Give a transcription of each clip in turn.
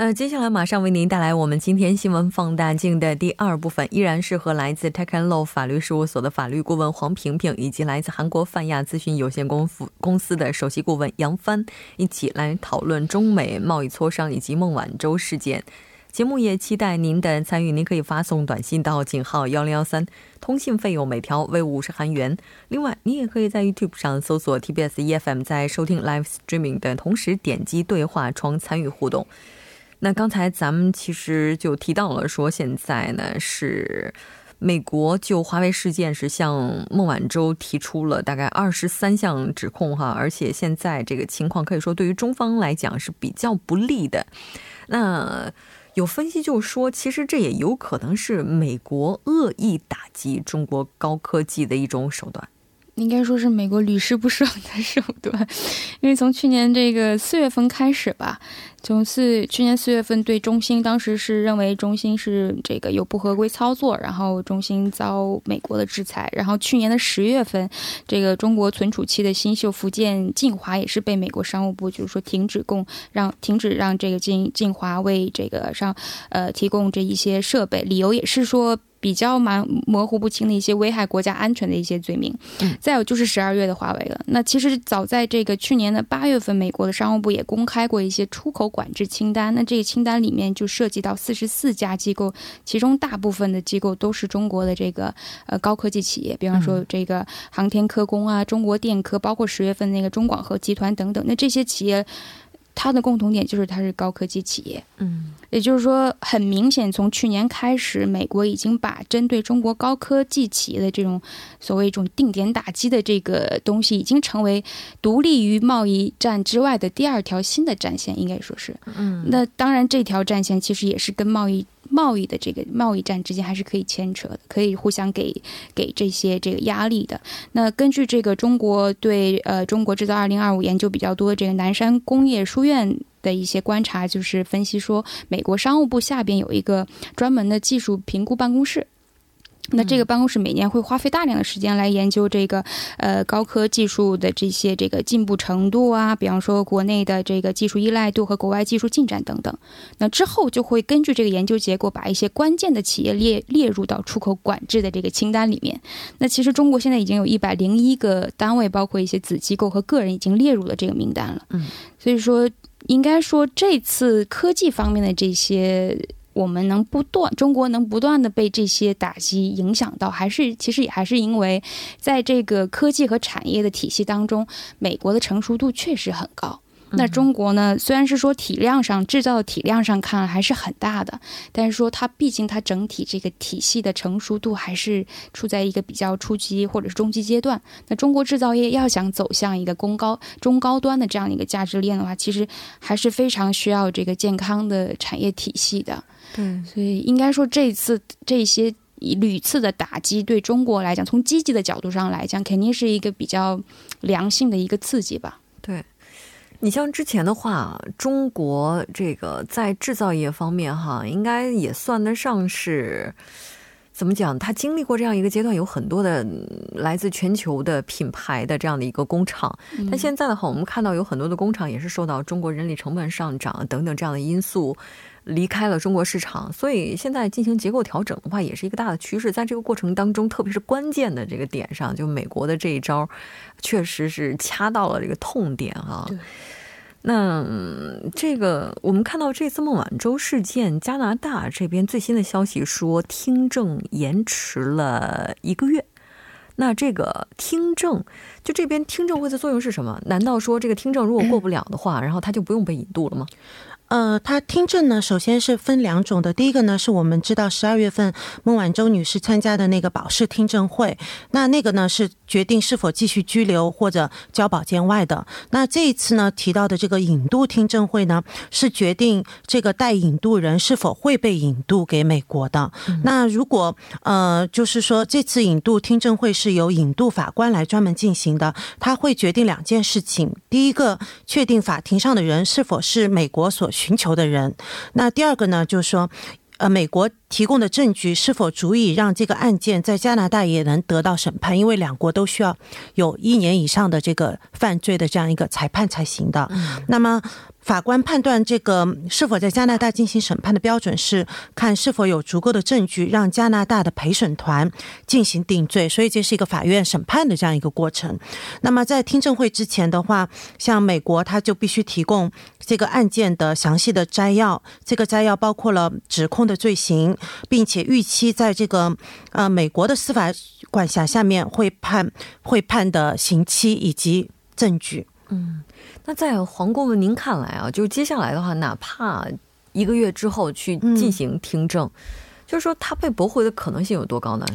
那接下来马上为您带来我们今天新闻放大镜的第二部分，依然是和来自 Tech and Law 法律事务所的法律顾问黄平平，以及来自韩国泛亚咨询有限公司公司的首席顾问杨帆一起来讨论中美贸易磋商以及孟晚舟事件。节目也期待您的参与，您可以发送短信到井号幺零幺三，通信费用每条为五十韩元。另外，你也可以在 YouTube 上搜索 TBS EFM，在收听 Live Streaming 的同时点击对话窗参与互动。那刚才咱们其实就提到了，说现在呢是美国就华为事件是向孟晚舟提出了大概二十三项指控哈，而且现在这个情况可以说对于中方来讲是比较不利的。那有分析就说，其实这也有可能是美国恶意打击中国高科技的一种手段。应该说是美国屡试不爽的手段，因为从去年这个四月份开始吧，从四去年四月份对中兴，当时是认为中兴是这个有不合规操作，然后中兴遭美国的制裁。然后去年的十月份，这个中国存储器的新秀福建晋华也是被美国商务部就是说停止供让，停止让这个晋晋华为这个上呃提供这一些设备，理由也是说。比较蛮模糊不清的一些危害国家安全的一些罪名，再有就是十二月的华为了。那其实早在这个去年的八月份，美国的商务部也公开过一些出口管制清单。那这个清单里面就涉及到四十四家机构，其中大部分的机构都是中国的这个呃高科技企业，比方说这个航天科工啊、中国电科，包括十月份那个中广核集团等等。那这些企业。它的共同点就是它是高科技企业，嗯，也就是说，很明显，从去年开始，美国已经把针对中国高科技企业的这种所谓一种定点打击的这个东西，已经成为独立于贸易战之外的第二条新的战线，应该说是，嗯，那当然，这条战线其实也是跟贸易。贸易的这个贸易战之间还是可以牵扯的，可以互相给给这些这个压力的。那根据这个中国对呃中国制造二零二五研究比较多这个南山工业书院的一些观察，就是分析说，美国商务部下边有一个专门的技术评估办公室。那这个办公室每年会花费大量的时间来研究这个呃高科技术的这些这个进步程度啊，比方说国内的这个技术依赖度和国外技术进展等等。那之后就会根据这个研究结果，把一些关键的企业列列入到出口管制的这个清单里面。那其实中国现在已经有一百零一个单位，包括一些子机构和个人，已经列入了这个名单了。嗯，所以说应该说这次科技方面的这些。我们能不断，中国能不断的被这些打击影响到，还是其实也还是因为，在这个科技和产业的体系当中，美国的成熟度确实很高。那中国呢？虽然是说体量上制造的体量上看还是很大的，但是说它毕竟它整体这个体系的成熟度还是处在一个比较初级或者是中级阶段。那中国制造业要想走向一个中高中高端的这样的一个价值链的话，其实还是非常需要这个健康的产业体系的。对，所以应该说这次这些屡次的打击对中国来讲，从积极的角度上来讲，肯定是一个比较良性的一个刺激吧。对。你像之前的话，中国这个在制造业方面哈，应该也算得上是怎么讲？它经历过这样一个阶段，有很多的来自全球的品牌的这样的一个工厂。但现在的话，我们看到有很多的工厂也是受到中国人力成本上涨等等这样的因素离开了中国市场。所以现在进行结构调整的话，也是一个大的趋势。在这个过程当中，特别是关键的这个点上，就美国的这一招，确实是掐到了这个痛点啊。那这个，我们看到这次孟晚舟事件，加拿大这边最新的消息说听证延迟了一个月。那这个听证，就这边听证会的作用是什么？难道说这个听证如果过不了的话，然后他就不用被引渡了吗？呃，他听证呢，首先是分两种的。第一个呢，是我们知道十二月份孟晚舟女士参加的那个保释听证会，那那个呢是决定是否继续拘留或者交保监外的。那这一次呢提到的这个引渡听证会呢，是决定这个带引渡人是否会被引渡给美国的。那如果呃，就是说这次引渡听证会是由引渡法官来专门进行的，他会决定两件事情：第一个，确定法庭上的人是否是美国所。寻求的人，那第二个呢，就是说，呃，美国提供的证据是否足以让这个案件在加拿大也能得到审判？因为两国都需要有一年以上的这个犯罪的这样一个裁判才行的。那么。法官判断这个是否在加拿大进行审判的标准是看是否有足够的证据让加拿大的陪审团进行定罪，所以这是一个法院审判的这样一个过程。那么在听证会之前的话，像美国他就必须提供这个案件的详细的摘要，这个摘要包括了指控的罪行，并且预期在这个呃美国的司法管辖下面会判会判的刑期以及证据。嗯。那在黄顾问您看来啊，就是接下来的话，哪怕一个月之后去进行听证，就是说他被驳回的可能性有多高呢？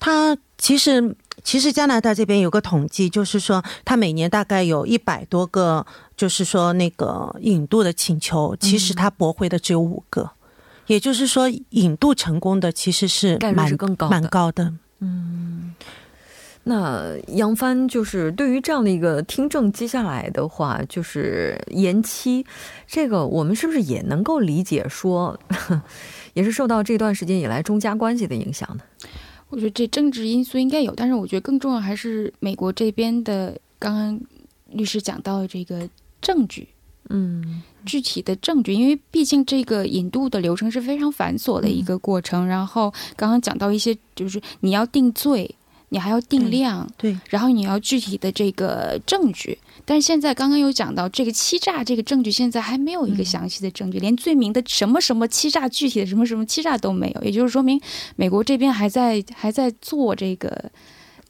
他其实其实加拿大这边有个统计，就是说他每年大概有一百多个，就是说那个引渡的请求，其实他驳回的只有五个，也就是说引渡成功的其实是概率是更高蛮高的，嗯。那杨帆就是对于这样的一个听证，接下来的话就是延期，这个我们是不是也能够理解说，也是受到这段时间以来中加关系的影响呢？我觉得这政治因素应该有，但是我觉得更重要还是美国这边的。刚刚律师讲到的这个证据，嗯，具体的证据，因为毕竟这个引渡的流程是非常繁琐的一个过程。然后刚刚讲到一些，就是你要定罪。你还要定量，对，然后你要具体的这个证据，但是现在刚刚有讲到这个欺诈这个证据，现在还没有一个详细的证据，连罪名的什么什么欺诈，具体的什么什么欺诈都没有，也就是说明美国这边还在还在做这个。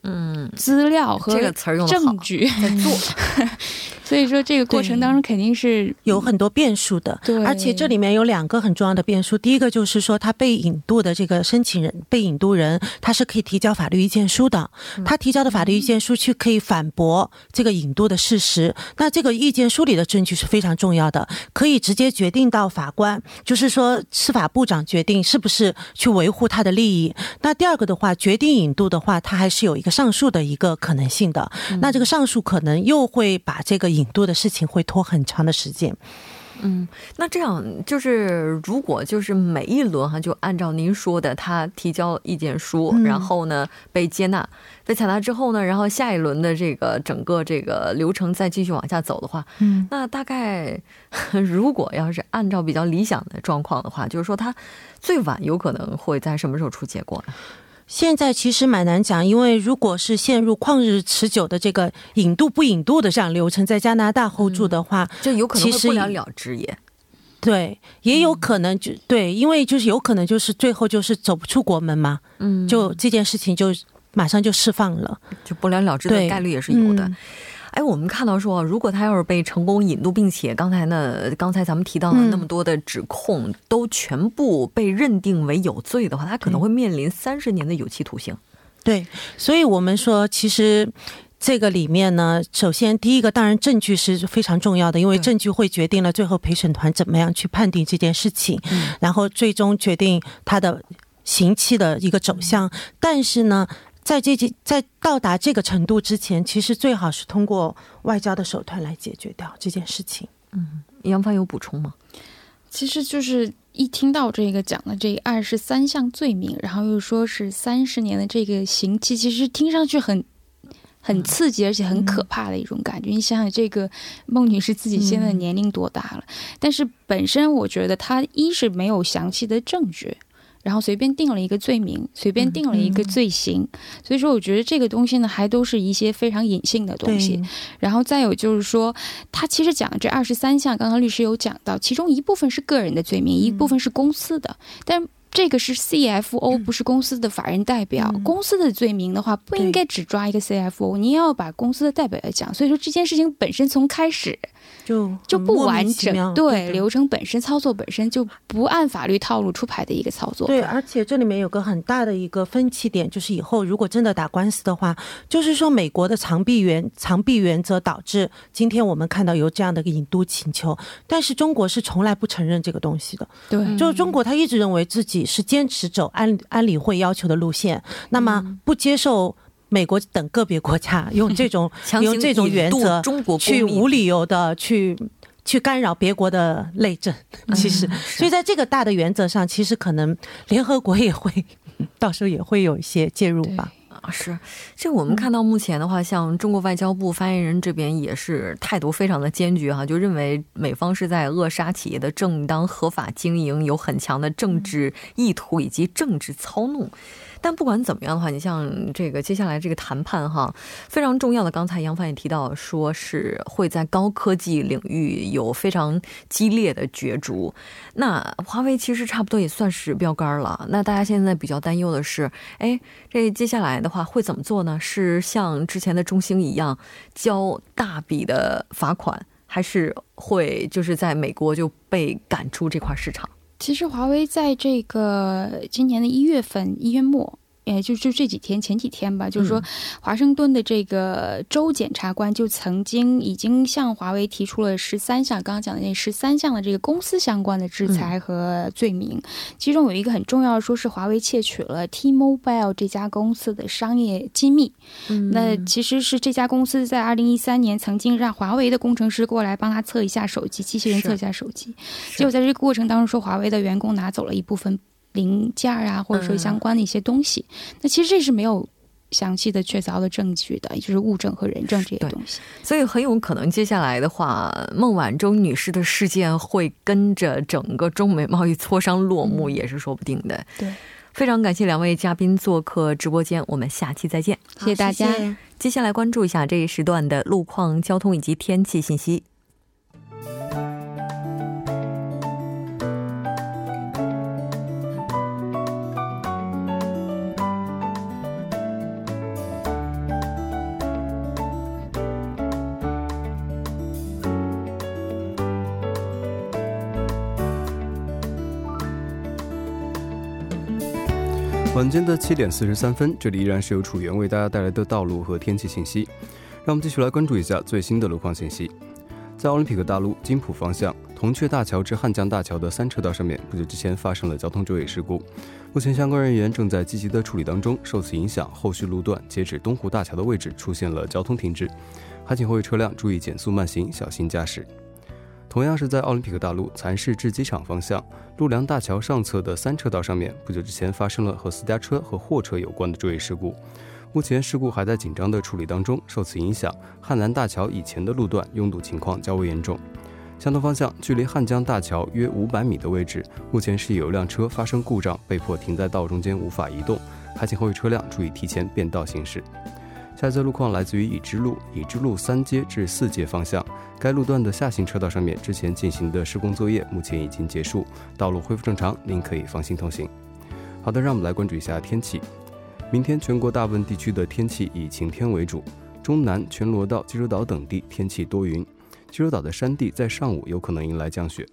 嗯，资料和这个词儿用证据在做，所以说这个过程当中肯定是有很多变数的。对，而且这里面有两个很重要的变数。第一个就是说，他被引渡的这个申请人、被引渡人，他是可以提交法律意见书的。他提交的法律意见书去可以反驳这个引渡的事实。那这个意见书里的证据是非常重要的，可以直接决定到法官，就是说司法部长决定是不是去维护他的利益。那第二个的话，决定引渡的话，他还是有一个。上诉的一个可能性的，那这个上诉可能又会把这个引渡的事情会拖很长的时间。嗯，那这样就是如果就是每一轮哈，就按照您说的，他提交意见书，然后呢被接纳、被采纳之后呢，然后下一轮的这个整个这个流程再继续往下走的话，嗯，那大概 如果要是按照比较理想的状况的话，就是说他最晚有可能会在什么时候出结果呢？现在其实蛮难讲，因为如果是陷入旷日持久的这个引渡不引渡的这样流程，在加拿大 hold 住的话，就有可能不了了之也。对，也有可能就对，因为就是有可能就是最后就是走不出国门嘛，嗯，就这件事情就马上就释放了，就不了了之的概率也是有的。哎，我们看到说，如果他要是被成功引渡，并且刚才呢，刚才咱们提到了那么多的指控都全部被认定为有罪的话，他可能会面临三十年的有期徒刑。对，所以我们说，其实这个里面呢，首先第一个，当然证据是非常重要的，因为证据会决定了最后陪审团怎么样去判定这件事情，然后最终决定他的刑期的一个走向。但是呢。在这些在到达这个程度之前，其实最好是通过外交的手段来解决掉这件事情。嗯，杨帆有补充吗？其实就是一听到这个讲的这二十三项罪名，然后又说是三十年的这个刑期，其实听上去很很刺激，而且很可怕的一种感觉。你想想，这个孟女士自己现在年龄多大了？但是本身我觉得她一是没有详细的证据。然后随便定了一个罪名，随便定了一个罪行，所以说我觉得这个东西呢，还都是一些非常隐性的东西。然后再有就是说，他其实讲的这二十三项，刚刚律师有讲到，其中一部分是个人的罪名，一部分是公司的，但。这个是 CFO，不是公司的法人代表。公司的罪名的话，不应该只抓一个 CFO，你要把公司的代表来讲。所以说这件事情本身从开始。就就不完整，对流程本身操作本身就不按法律套路出牌的一个操作。对，而且这里面有个很大的一个分歧点，就是以后如果真的打官司的话，就是说美国的长臂原长臂原则导致今天我们看到有这样的一个引渡请求，但是中国是从来不承认这个东西的。对，就是中国他一直认为自己是坚持走安安理会要求的路线，那么不接受。美国等个别国家用这种 用这种原则去无理由的去去干扰别国的内政，其实，所以在这个大的原则上，其实可能联合国也会 到时候也会有一些介入吧。啊，是，这我们看到目前的话，像中国外交部发言人这边也是态度非常的坚决哈，就认为美方是在扼杀企业的正当合法经营，有很强的政治意图以及政治操弄。但不管怎么样的话，你像这个接下来这个谈判哈，非常重要的。刚才杨帆也提到，说是会在高科技领域有非常激烈的角逐。那华为其实差不多也算是标杆了。那大家现在比较担忧的是，哎，这接下来的话会怎么做呢？是像之前的中兴一样交大笔的罚款，还是会就是在美国就被赶出这块市场？其实华为在这个今年的一月份一月末。哎，就就这几天，前几天吧，就是说，华盛顿的这个州检察官就曾经已经向华为提出了十三项，刚刚讲的那十三项的这个公司相关的制裁和罪名，其中有一个很重要，说是华为窃取了 T-Mobile 这家公司的商业机密。那其实是这家公司在二零一三年曾经让华为的工程师过来帮他测一下手机，机器人测一下手机，结果在这个过程当中，说华为的员工拿走了一部分。零件啊，或者说相关的一些东西，那其实这是没有详细的确凿的证据的，也就是物证和人证这些东西。所以很有可能接下来的话，孟晚舟女士的事件会跟着整个中美贸易磋商落幕，也是说不定的。对，非常感谢两位嘉宾做客直播间，我们下期再见，谢谢大家。接下来关注一下这一时段的路况、交通以及天气信息。晚间的七点四十三分，这里依然是由楚源为大家带来的道路和天气信息。让我们继续来关注一下最新的路况信息。在奥林匹克大陆金浦方向铜雀大桥至汉江大桥的三车道上面，不久之前发生了交通追尾事故，目前相关人员正在积极的处理当中。受此影响，后续路段截止东湖大桥的位置出现了交通停滞，还请各位车辆注意减速慢行，小心驾驶。同样是在奥林匹克大陆蚕市至机场方向陆良大桥上侧的三车道上面，不久之前发生了和私家车和货车有关的追尾事故，目前事故还在紧张的处理当中。受此影响，汉南大桥以前的路段拥堵情况较为严重。相同方向，距离汉江大桥约五百米的位置，目前是有一辆车发生故障，被迫停在道中间无法移动，还请后位车辆注意提前变道行驶。下一则路况来自于已知路已知路三街至四街方向，该路段的下行车道上面之前进行的施工作业目前已经结束，道路恢复正常，您可以放心通行。好的，让我们来关注一下天气。明天全国大部分地区的天气以晴天为主，中南全罗道、济州岛等地天气多云，济州岛的山地在上午有可能迎来降雪，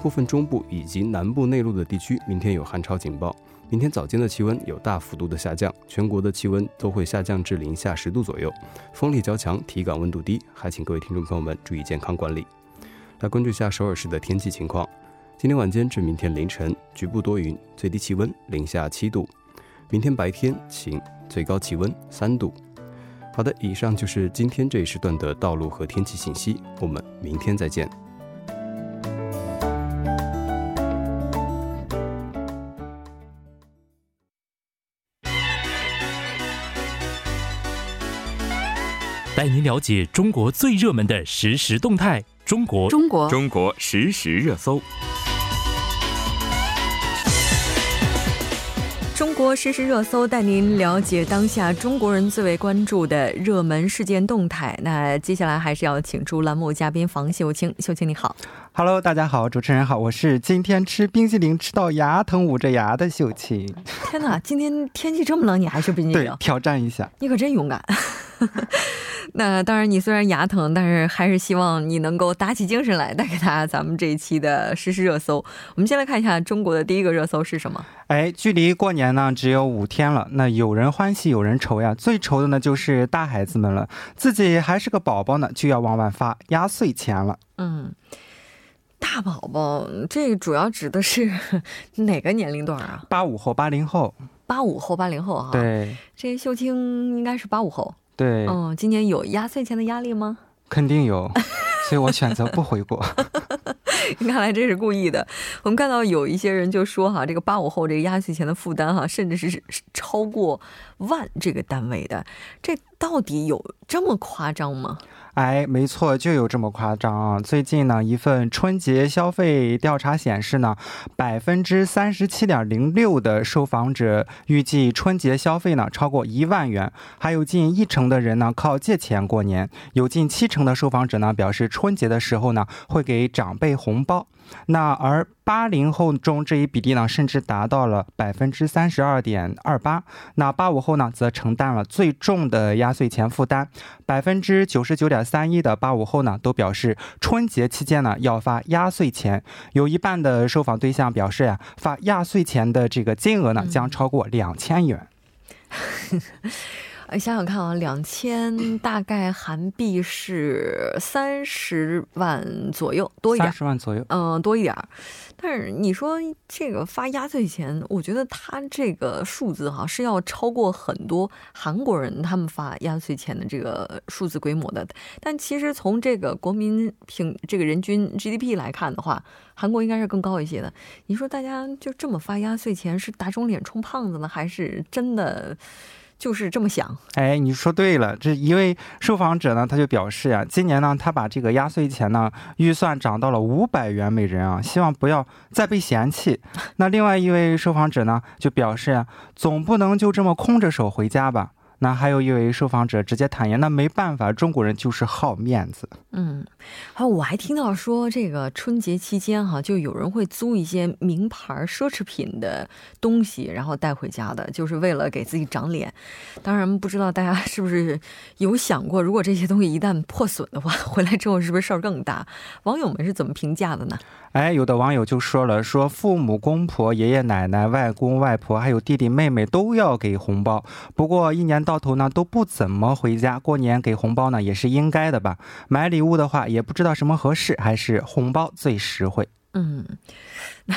部分中部以及南部内陆的地区明天有寒潮警报。明天早间的气温有大幅度的下降，全国的气温都会下降至零下十度左右，风力较强，体感温度低，还请各位听众朋友们注意健康管理。来关注一下首尔市的天气情况，今天晚间至明天凌晨局部多云，最低气温零下七度；明天白天晴，最高气温三度。好的，以上就是今天这一时段的道路和天气信息，我们明天再见。带您了解中国最热门的实时动态。中国，中国，中国实时热搜。中国实时热搜带您了解当下中国人最为关注的热门事件动态。那接下来还是要请出栏目嘉宾房秀清，秀清你好。Hello，大家好，主持人好，我是今天吃冰淇淋吃到牙疼捂着牙的秀清。天哪，今天天气这么冷，你还吃冰淇淋？对，挑战一下。你可真勇敢。那当然，你虽然牙疼，但是还是希望你能够打起精神来，带给大家咱们这一期的实时热搜。我们先来看一下中国的第一个热搜是什么？哎，距离过年呢只有五天了，那有人欢喜有人愁呀。最愁的呢就是大孩子们了，自己还是个宝宝呢，就要往外发压岁钱了。嗯，大宝宝，这主要指的是 哪个年龄段啊？八五后、八零后。八五后、八零后哈。对，这秀清应该是八五后。对，嗯，今年有压岁钱的压力吗？肯定有，所以我选择不回国。看来这是故意的。我们看到有一些人就说哈，这个八五后这个压岁钱的负担哈，甚至是超过万这个单位的，这到底有这么夸张吗？哎，没错，就有这么夸张啊！最近呢，一份春节消费调查显示呢，百分之三十七点零六的受访者预计春节消费呢超过一万元，还有近一成的人呢靠借钱过年，有近七成的受访者呢表示春节的时候呢会给长辈红包。那而八零后中这一比例呢，甚至达到了百分之三十二点二八。那八五后呢，则承担了最重的压岁钱负担，百分之九十九点三一的八五后呢，都表示春节期间呢要发压岁钱。有一半的受访对象表示呀，发压岁钱的这个金额呢，将超过两千元。想想看啊，两千 大概韩币是三十万左右，多一点。三十万左右，嗯，多一点。但是你说这个发压岁钱，我觉得他这个数字哈是要超过很多韩国人他们发压岁钱的这个数字规模的。但其实从这个国民平这个人均 GDP 来看的话，韩国应该是更高一些的。你说大家就这么发压岁钱，是打肿脸充胖子呢，还是真的？就是这么想，哎，你说对了。这一位受访者呢，他就表示呀，今年呢，他把这个压岁钱呢预算涨到了五百元每人啊，希望不要再被嫌弃。那另外一位受访者呢，就表示呀，总不能就这么空着手回家吧。那还有一位受访者直接坦言，那没办法，中国人就是好面子。嗯，还有我还听到说，这个春节期间哈，就有人会租一些名牌奢侈品的东西，然后带回家的，就是为了给自己长脸。当然，不知道大家是不是有想过，如果这些东西一旦破损的话，回来之后是不是事儿更大？网友们是怎么评价的呢？哎，有的网友就说了，说父母、公婆、爷爷奶奶、外公外婆，还有弟弟妹妹都要给红包。不过一年到头呢都不怎么回家，过年给红包呢也是应该的吧？买礼物的话也不知道什么合适，还是红包最实惠。嗯，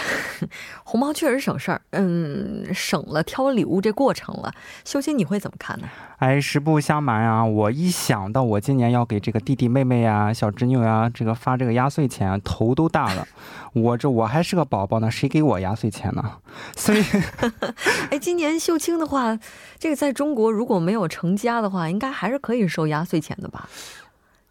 红包确实省事儿，嗯，省了挑礼物这过程了。修心，你会怎么看呢？哎，实不相瞒啊，我一想到我今年要给这个弟弟妹妹呀、小侄女呀，这个发这个压岁钱，头都大了。我这我还是个宝宝呢，谁给我压岁钱呢？所以 哎，今年秀清的话，这个在中国如果没有成家的话，应该还是可以收压岁钱的吧？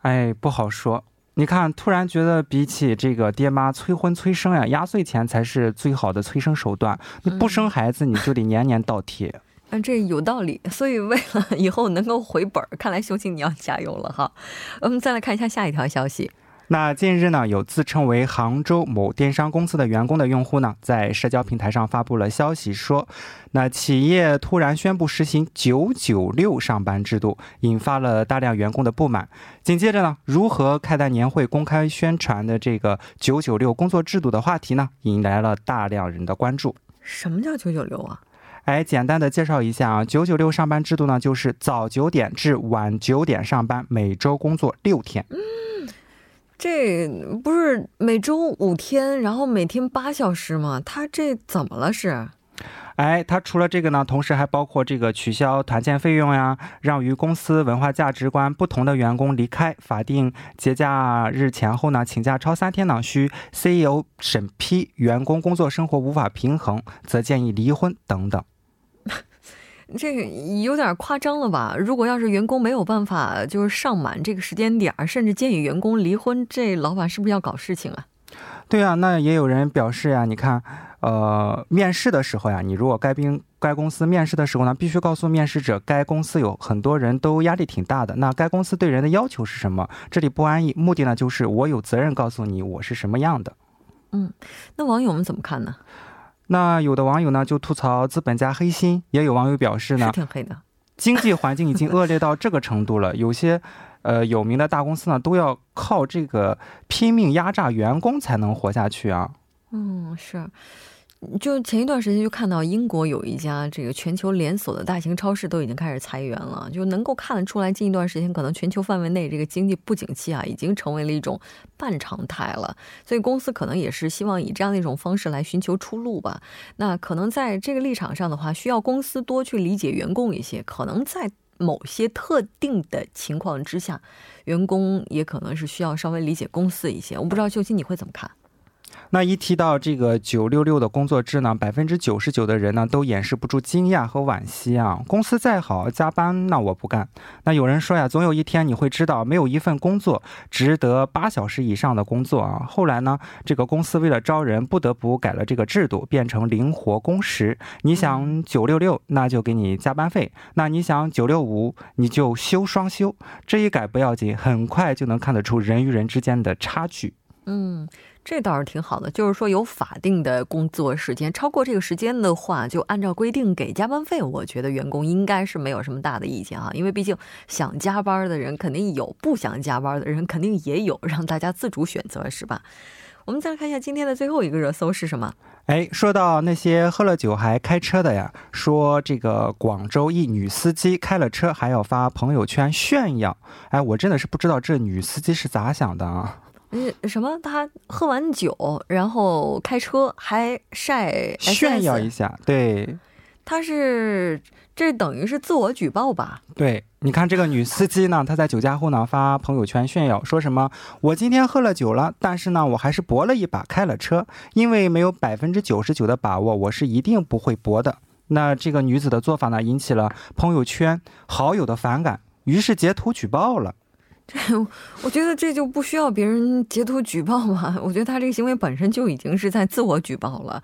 哎，不好说。你看，突然觉得比起这个爹妈催婚催生呀，压岁钱才是最好的催生手段。你不生孩子，你就得年年倒贴。嗯，这有道理。所以为了以后能够回本儿，看来秀清你要加油了哈。我们再来看一下下一条消息。那近日呢，有自称为杭州某电商公司的员工的用户呢，在社交平台上发布了消息，说，那企业突然宣布实行“九九六”上班制度，引发了大量员工的不满。紧接着呢，如何开单年会公开宣传的这个“九九六”工作制度的话题呢，引来了大量人的关注。什么叫“九九六”啊？哎，简单的介绍一下啊，“九九六”上班制度呢，就是早九点至晚九点上班，每周工作六天。这不是每周五天，然后每天八小时吗？他这怎么了？是？哎，他除了这个呢，同时还包括这个取消团建费用呀，让与公司文化价值观不同的员工离开法定节假日前后呢，请假超三天呢，需 CEO 审批，员工工作生活无法平衡，则建议离婚等等。这个有点夸张了吧？如果要是员工没有办法就是上满这个时间点甚至建议员工离婚，这老板是不是要搞事情啊？对啊，那也有人表示呀，你看，呃，面试的时候呀，你如果该宾该公司面试的时候呢，必须告诉面试者，该公司有很多人都压力挺大的。那该公司对人的要求是什么？这里不安逸，目的呢就是我有责任告诉你我是什么样的。嗯，那网友们怎么看呢？那有的网友呢就吐槽资本家黑心，也有网友表示呢，是挺黑的。经济环境已经恶劣到这个程度了，有些呃有名的大公司呢都要靠这个拼命压榨员工才能活下去啊。嗯，是。就前一段时间就看到英国有一家这个全球连锁的大型超市都已经开始裁员了，就能够看得出来，近一段时间可能全球范围内这个经济不景气啊，已经成为了一种半常态了。所以公司可能也是希望以这样的一种方式来寻求出路吧。那可能在这个立场上的话，需要公司多去理解员工一些，可能在某些特定的情况之下，员工也可能是需要稍微理解公司一些。我不知道秀清你会怎么看？那一提到这个九六六的工作制呢，百分之九十九的人呢都掩饰不住惊讶和惋惜啊！公司再好，加班那我不干。那有人说呀，总有一天你会知道，没有一份工作值得八小时以上的工作啊。后来呢，这个公司为了招人，不得不改了这个制度，变成灵活工时。你想九六六，那就给你加班费；那你想九六五，你就休双休。这一改不要紧，很快就能看得出人与人之间的差距。嗯。这倒是挺好的，就是说有法定的工作时间，超过这个时间的话，就按照规定给加班费。我觉得员工应该是没有什么大的意见哈，因为毕竟想加班的人肯定有，不想加班的人肯定也有，让大家自主选择，是吧？我们再来看一下今天的最后一个热搜是什么？哎，说到那些喝了酒还开车的呀，说这个广州一女司机开了车还要发朋友圈炫耀，哎，我真的是不知道这女司机是咋想的啊。嗯，什么？他喝完酒，然后开车还晒炫耀一下？对，他是这等于是自我举报吧？对，你看这个女司机呢，她在酒驾后呢发朋友圈炫耀，说什么？我今天喝了酒了，但是呢我还是搏了一把开了车，因为没有百分之九十九的把握，我是一定不会搏的。那这个女子的做法呢，引起了朋友圈好友的反感，于是截图举报了。这，我觉得这就不需要别人截图举报吧？我觉得他这个行为本身就已经是在自我举报了。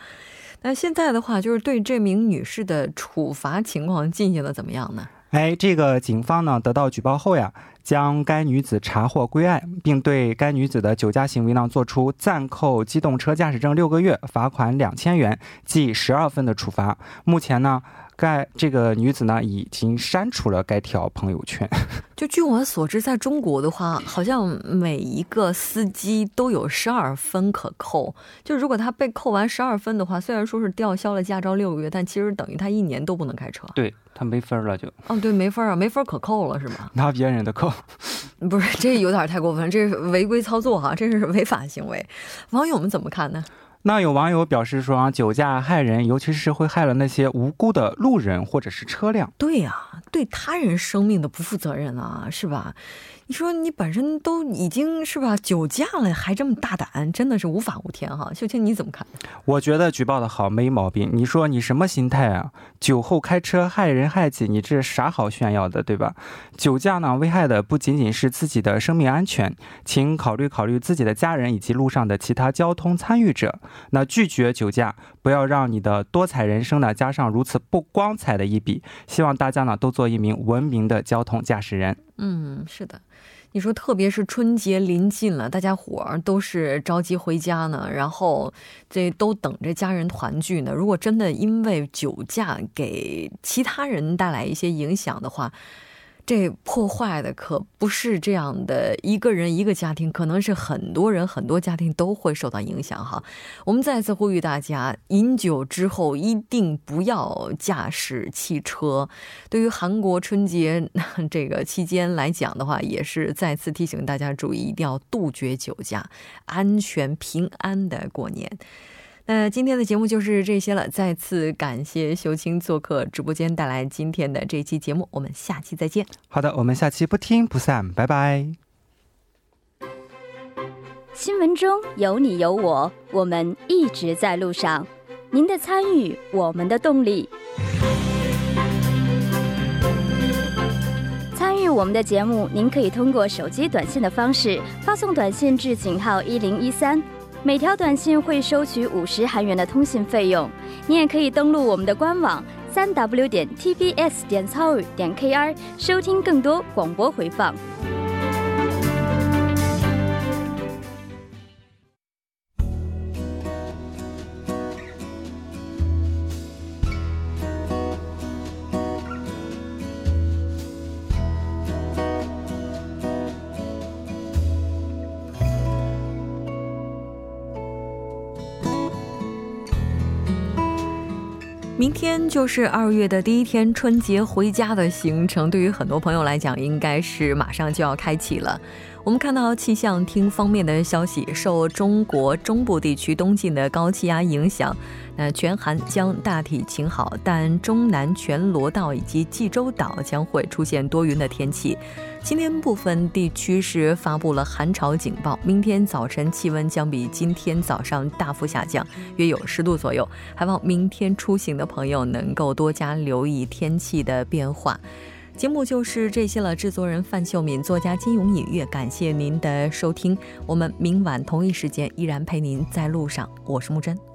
那现在的话，就是对这名女士的处罚情况进行的怎么样呢？哎，这个警方呢得到举报后呀，将该女子查获归案，并对该女子的酒驾行为呢作出暂扣机动车驾驶证六个月、罚款两千元、记十二分的处罚。目前呢。该这个女子呢，已经删除了该条朋友圈。就据我所知，在中国的话，好像每一个司机都有十二分可扣。就如果他被扣完十二分的话，虽然说是吊销了驾照六个月，但其实等于他一年都不能开车。对他没分了就。哦，对，没分啊，没分可扣了是吗？拿别人的扣。不是，这有点太过分，这是违规操作哈，这是违法行为。网友们怎么看呢？那有网友表示说，酒驾害人，尤其是会害了那些无辜的路人或者是车辆。对呀，对他人生命的不负责任啊，是吧？你说你本身都已经是吧酒驾了，还这么大胆，真的是无法无天哈。秀清你怎么看？我觉得举报的好，没毛病。你说你什么心态啊？酒后开车害人害己，你这啥好炫耀的，对吧？酒驾呢，危害的不仅仅是自己的生命安全，请考虑考虑自己的家人以及路上的其他交通参与者。那拒绝酒驾，不要让你的多彩人生呢加上如此不光彩的一笔。希望大家呢都做做一名文明的交通驾驶人。嗯，是的。你说，特别是春节临近了，大家伙儿都是着急回家呢，然后这都等着家人团聚呢。如果真的因为酒驾给其他人带来一些影响的话，这破坏的可不是这样的一个人一个家庭，可能是很多人很多家庭都会受到影响哈。我们再次呼吁大家，饮酒之后一定不要驾驶汽车。对于韩国春节 这个期间来讲的话，也是再次提醒大家注意，一定要杜绝酒驾，安全平安的过年。那今天的节目就是这些了，再次感谢秀清做客直播间，带来今天的这一期节目，我们下期再见。好的，我们下期不听不散，拜拜。新闻中有你有我，我们一直在路上，您的参与，我们的动力。参与我们的节目，您可以通过手机短信的方式发送短信至井号一零一三。每条短信会收取五十韩元的通信费用。你也可以登录我们的官网三 w 点 tbs 点 c o 点 kr 收听更多广播回放。天就是二月的第一天，春节回家的行程对于很多朋友来讲，应该是马上就要开启了。我们看到气象厅方面的消息，受中国中部地区东进的高气压影响，那全韩将大体晴好，但中南全罗道以及济州岛将会出现多云的天气。今天部分地区是发布了寒潮警报，明天早晨气温将比今天早上大幅下降，约有十度左右。还望明天出行的朋友能够多加留意天气的变化。节目就是这些了。制作人范秀敏，作家金勇、隐月，感谢您的收听。我们明晚同一时间依然陪您在路上。我是木真。